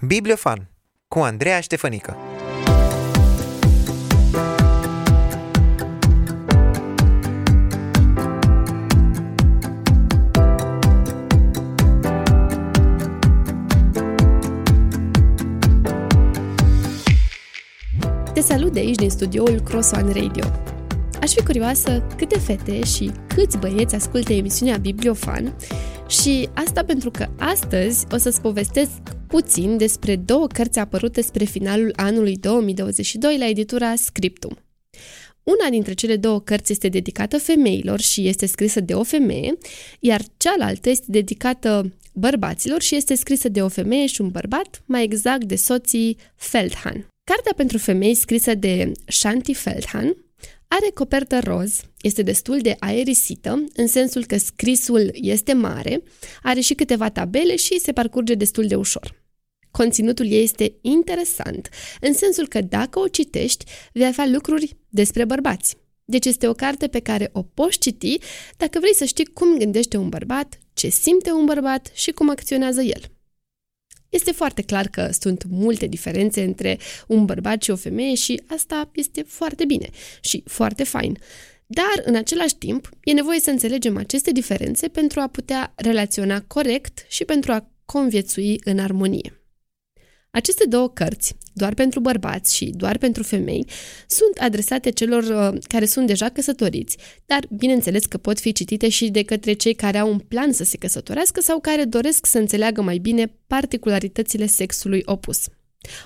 Bibliofan cu Andreea Ștefănică Te salut de aici din studioul Cross One Radio. Aș fi curioasă câte fete și câți băieți ascultă emisiunea Bibliofan și asta pentru că astăzi o să-ți povestesc puțin despre două cărți apărute spre finalul anului 2022 la editura Scriptum. Una dintre cele două cărți este dedicată femeilor și este scrisă de o femeie, iar cealaltă este dedicată bărbaților și este scrisă de o femeie și un bărbat, mai exact de soții Feldhan. Cartea pentru femei scrisă de Shanti Feldhan are copertă roz, este destul de aerisită, în sensul că scrisul este mare, are și câteva tabele și se parcurge destul de ușor. Conținutul ei este interesant, în sensul că dacă o citești, vei afla lucruri despre bărbați. Deci este o carte pe care o poți citi dacă vrei să știi cum gândește un bărbat, ce simte un bărbat și cum acționează el. Este foarte clar că sunt multe diferențe între un bărbat și o femeie și asta este foarte bine și foarte fain. Dar, în același timp, e nevoie să înțelegem aceste diferențe pentru a putea relaționa corect și pentru a conviețui în armonie. Aceste două cărți, doar pentru bărbați și doar pentru femei, sunt adresate celor uh, care sunt deja căsătoriți, dar bineînțeles că pot fi citite și de către cei care au un plan să se căsătorească sau care doresc să înțeleagă mai bine particularitățile sexului opus.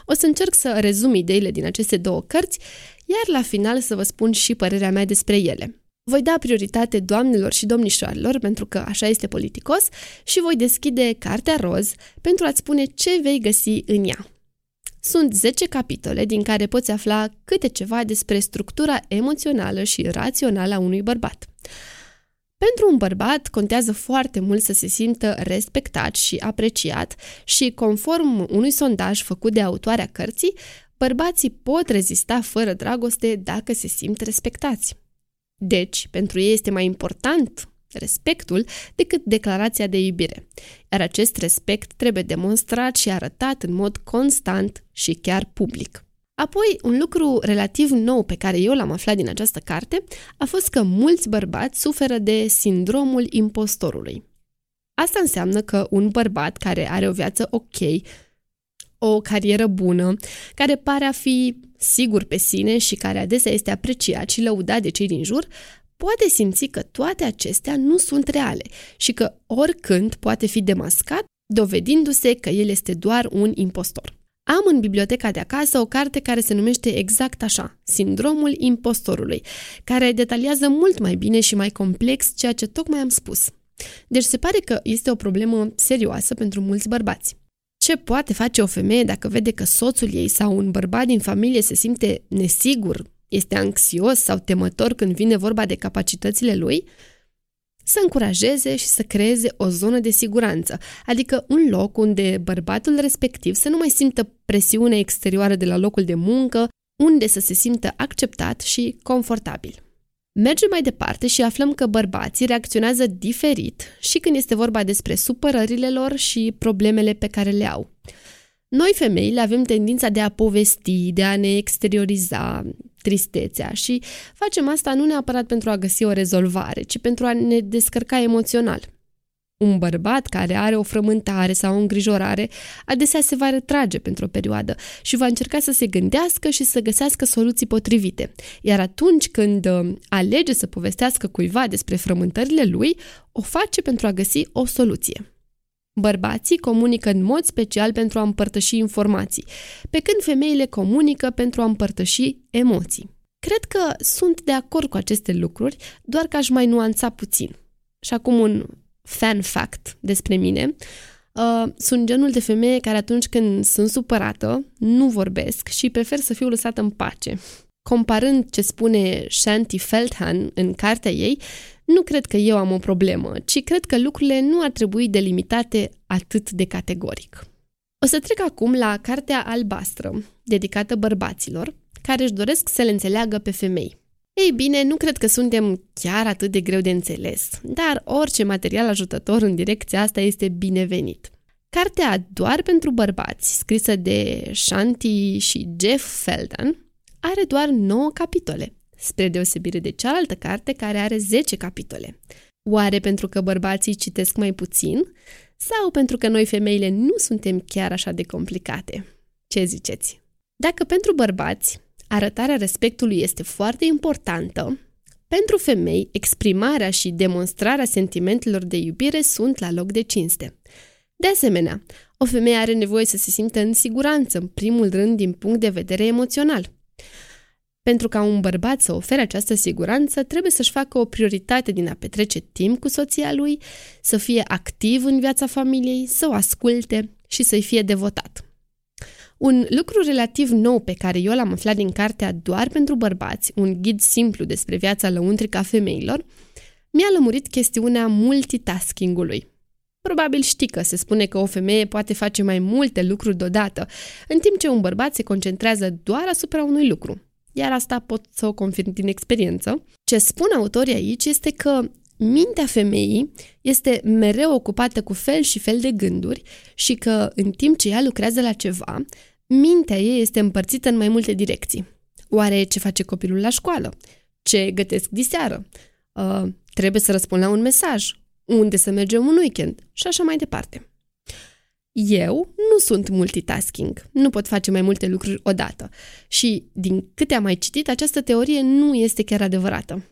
O să încerc să rezum ideile din aceste două cărți, iar la final să vă spun și părerea mea despre ele. Voi da prioritate doamnelor și domnișoarelor, pentru că așa este politicos, și voi deschide Cartea Roz pentru a-ți spune ce vei găsi în ea. Sunt 10 capitole din care poți afla câte ceva despre structura emoțională și rațională a unui bărbat. Pentru un bărbat contează foarte mult să se simtă respectat și apreciat și, conform unui sondaj făcut de autoarea cărții, bărbații pot rezista fără dragoste dacă se simt respectați. Deci, pentru ei este mai important respectul decât declarația de iubire. Iar acest respect trebuie demonstrat și arătat în mod constant și chiar public. Apoi, un lucru relativ nou pe care eu l-am aflat din această carte a fost că mulți bărbați suferă de sindromul impostorului. Asta înseamnă că un bărbat care are o viață ok, o carieră bună, care pare a fi sigur pe sine și care adesea este apreciat și lăudat de cei din jur, poate simți că toate acestea nu sunt reale și că oricând poate fi demascat, dovedindu-se că el este doar un impostor. Am în biblioteca de acasă o carte care se numește exact așa, Sindromul impostorului, care detaliază mult mai bine și mai complex ceea ce tocmai am spus. Deci se pare că este o problemă serioasă pentru mulți bărbați. Ce poate face o femeie dacă vede că soțul ei sau un bărbat din familie se simte nesigur, este anxios sau temător când vine vorba de capacitățile lui? Să încurajeze și să creeze o zonă de siguranță, adică un loc unde bărbatul respectiv să nu mai simtă presiune exterioară de la locul de muncă, unde să se simtă acceptat și confortabil. Mergem mai departe și aflăm că bărbații reacționează diferit și când este vorba despre supărările lor și problemele pe care le au. Noi, femeile, avem tendința de a povesti, de a ne exterioriza tristețea și facem asta nu neapărat pentru a găsi o rezolvare, ci pentru a ne descărca emoțional. Un bărbat care are o frământare sau o îngrijorare adesea se va retrage pentru o perioadă și va încerca să se gândească și să găsească soluții potrivite. Iar atunci când uh, alege să povestească cuiva despre frământările lui, o face pentru a găsi o soluție. Bărbații comunică în mod special pentru a împărtăși informații, pe când femeile comunică pentru a împărtăși emoții. Cred că sunt de acord cu aceste lucruri, doar că aș mai nuanța puțin. Și acum un fan fact despre mine. Uh, sunt genul de femeie care atunci când sunt supărată, nu vorbesc și prefer să fiu lăsată în pace. Comparând ce spune Shanti Feldhan în cartea ei, nu cred că eu am o problemă, ci cred că lucrurile nu ar trebui delimitate atât de categoric. O să trec acum la Cartea Albastră, dedicată bărbaților, care își doresc să le înțeleagă pe femei. Ei bine, nu cred că suntem chiar atât de greu de înțeles, dar orice material ajutător în direcția asta este binevenit. Cartea Doar pentru bărbați, scrisă de Shanti și Jeff Felden, are doar 9 capitole, spre deosebire de cealaltă carte care are 10 capitole. Oare pentru că bărbații citesc mai puțin sau pentru că noi femeile nu suntem chiar așa de complicate? Ce ziceți? Dacă pentru bărbați arătarea respectului este foarte importantă, pentru femei, exprimarea și demonstrarea sentimentelor de iubire sunt la loc de cinste. De asemenea, o femeie are nevoie să se simtă în siguranță, în primul rând din punct de vedere emoțional. Pentru ca un bărbat să ofere această siguranță, trebuie să-și facă o prioritate din a petrece timp cu soția lui, să fie activ în viața familiei, să o asculte și să-i fie devotat. Un lucru relativ nou pe care eu l-am aflat din cartea Doar pentru bărbați, un ghid simplu despre viața lăuntrică a femeilor, mi-a lămurit chestiunea multitasking-ului. Probabil știi că se spune că o femeie poate face mai multe lucruri deodată, în timp ce un bărbat se concentrează doar asupra unui lucru. Iar asta pot să o confirm din experiență. Ce spun autorii aici este că mintea femeii este mereu ocupată cu fel și fel de gânduri și că în timp ce ea lucrează la ceva, mintea ei este împărțită în mai multe direcții. Oare ce face copilul la școală? Ce gătesc diseară? Uh, trebuie să răspund la un mesaj? Unde să mergem un weekend? Și așa mai departe. Eu nu sunt multitasking, nu pot face mai multe lucruri odată și, din câte am mai citit, această teorie nu este chiar adevărată.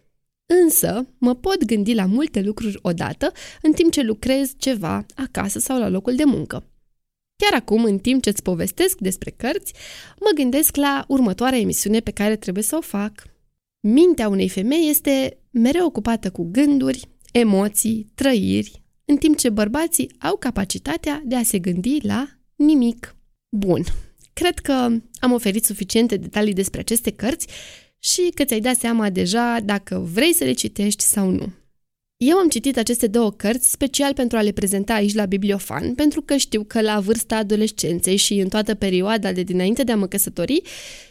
Însă, mă pot gândi la multe lucruri odată în timp ce lucrez ceva acasă sau la locul de muncă. Chiar acum, în timp ce îți povestesc despre cărți, mă gândesc la următoarea emisiune pe care trebuie să o fac. Mintea unei femei este mereu ocupată cu gânduri, emoții, trăiri, în timp ce bărbații au capacitatea de a se gândi la nimic. Bun, cred că am oferit suficiente detalii despre aceste cărți și că ți-ai dat seama deja dacă vrei să le citești sau nu. Eu am citit aceste două cărți special pentru a le prezenta aici la Bibliofan, pentru că știu că la vârsta adolescenței și în toată perioada de dinainte de a mă căsători,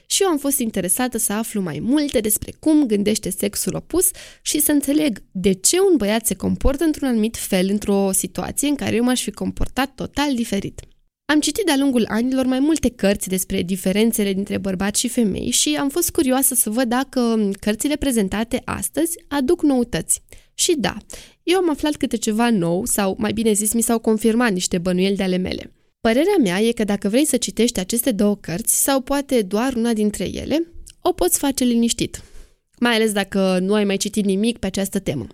și eu am fost interesată să aflu mai multe despre cum gândește sexul opus și să înțeleg de ce un băiat se comportă într-un anumit fel într-o situație în care eu m-aș fi comportat total diferit. Am citit de-a lungul anilor mai multe cărți despre diferențele dintre bărbați și femei și am fost curioasă să văd dacă cărțile prezentate astăzi aduc noutăți. Și da, eu am aflat câte ceva nou sau, mai bine zis, mi s-au confirmat niște bănuieli de ale mele. Părerea mea e că dacă vrei să citești aceste două cărți sau poate doar una dintre ele, o poți face liniștit. Mai ales dacă nu ai mai citit nimic pe această temă.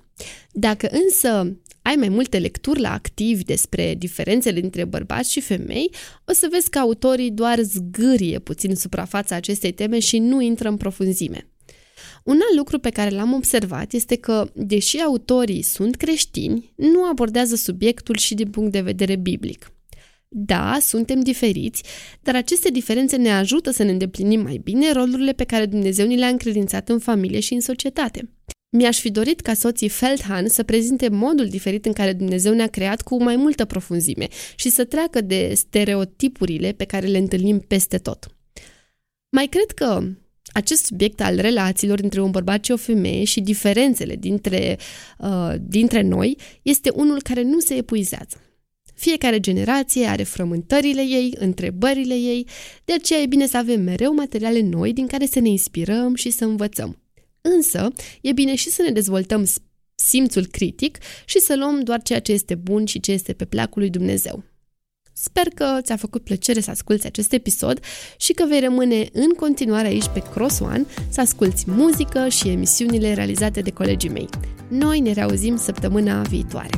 Dacă însă ai mai multe lecturi la activ despre diferențele dintre bărbați și femei, o să vezi că autorii doar zgârie puțin suprafața acestei teme și nu intră în profunzime. Un alt lucru pe care l-am observat este că, deși autorii sunt creștini, nu abordează subiectul și din punct de vedere biblic. Da, suntem diferiți, dar aceste diferențe ne ajută să ne îndeplinim mai bine rolurile pe care Dumnezeu ni le-a încredințat în familie și în societate. Mi-aș fi dorit ca soții Feldhan să prezinte modul diferit în care Dumnezeu ne-a creat cu mai multă profunzime și să treacă de stereotipurile pe care le întâlnim peste tot. Mai cred că acest subiect al relațiilor dintre un bărbat și o femeie și diferențele dintre, uh, dintre noi este unul care nu se epuizează. Fiecare generație are frământările ei, întrebările ei, de aceea e bine să avem mereu materiale noi din care să ne inspirăm și să învățăm. Însă, e bine și să ne dezvoltăm simțul critic și să luăm doar ceea ce este bun și ce este pe placul lui Dumnezeu. Sper că ți-a făcut plăcere să asculti acest episod și că vei rămâne în continuare aici pe Cross One să asculti muzică și emisiunile realizate de colegii mei. Noi ne reauzim săptămâna viitoare.